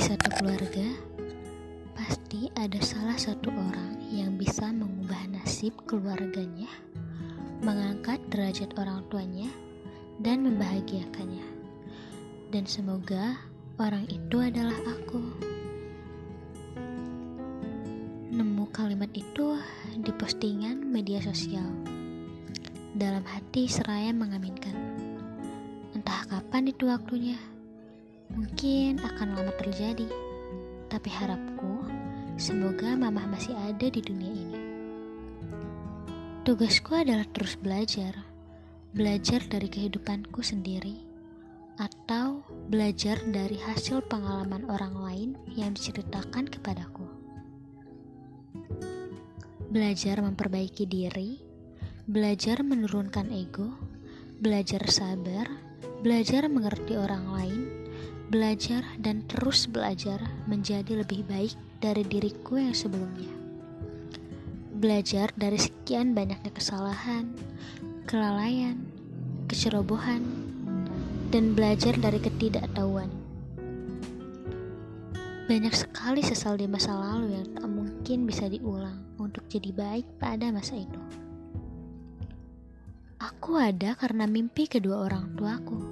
satu keluarga, pasti ada salah satu orang yang bisa mengubah nasib keluarganya, mengangkat derajat orang tuanya, dan membahagiakannya. Dan semoga orang itu adalah aku. Nemu kalimat itu di postingan media sosial. Dalam hati seraya mengaminkan. Entah kapan itu waktunya. Mungkin akan lama terjadi, tapi harapku semoga mamah masih ada di dunia ini. Tugasku adalah terus belajar, belajar dari kehidupanku sendiri, atau belajar dari hasil pengalaman orang lain yang diceritakan kepadaku. Belajar memperbaiki diri, belajar menurunkan ego, belajar sabar, belajar mengerti orang lain belajar dan terus belajar menjadi lebih baik dari diriku yang sebelumnya. Belajar dari sekian banyaknya kesalahan, kelalaian, kecerobohan, dan belajar dari ketidaktahuan. Banyak sekali sesal di masa lalu yang tak mungkin bisa diulang untuk jadi baik pada masa itu. Aku ada karena mimpi kedua orang tuaku Aku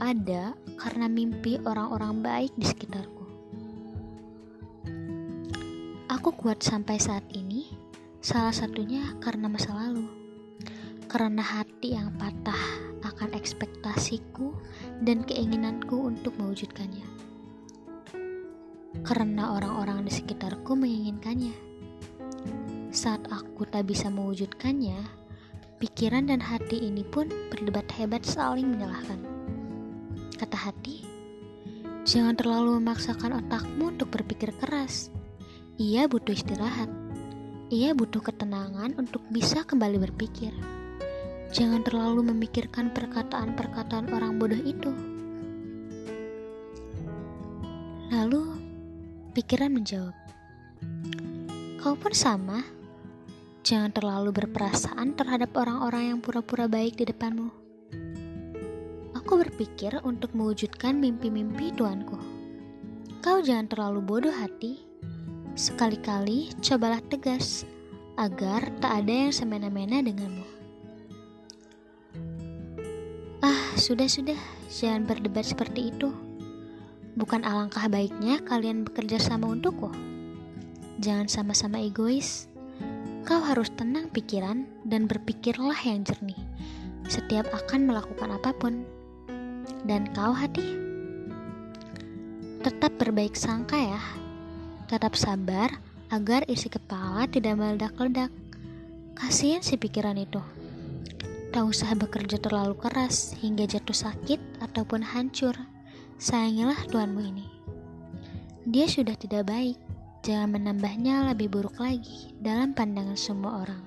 ada karena mimpi orang-orang baik di sekitarku. Aku kuat sampai saat ini, salah satunya karena masa lalu. Karena hati yang patah akan ekspektasiku dan keinginanku untuk mewujudkannya. Karena orang-orang di sekitarku menginginkannya. Saat aku tak bisa mewujudkannya, pikiran dan hati ini pun berdebat hebat saling menyalahkan kata hati. Jangan terlalu memaksakan otakmu untuk berpikir keras. Ia butuh istirahat. Ia butuh ketenangan untuk bisa kembali berpikir. Jangan terlalu memikirkan perkataan-perkataan orang bodoh itu. Lalu, pikiran menjawab, "Kau pun sama. Jangan terlalu berperasaan terhadap orang-orang yang pura-pura baik di depanmu." Aku berpikir untuk mewujudkan mimpi-mimpi tuanku. Kau jangan terlalu bodoh hati. Sekali-kali cobalah tegas agar tak ada yang semena-mena denganmu. Ah, sudah-sudah, jangan berdebat seperti itu. Bukan alangkah baiknya kalian bekerja sama untukku. Jangan sama-sama egois. Kau harus tenang pikiran dan berpikirlah yang jernih setiap akan melakukan apa pun. Dan kau hati? Tetap berbaik sangka ya. Tetap sabar agar isi kepala tidak meledak-ledak. Kasihan si pikiran itu. Tak usah bekerja terlalu keras hingga jatuh sakit ataupun hancur. Sayangilah tuanmu ini. Dia sudah tidak baik. Jangan menambahnya lebih buruk lagi dalam pandangan semua orang.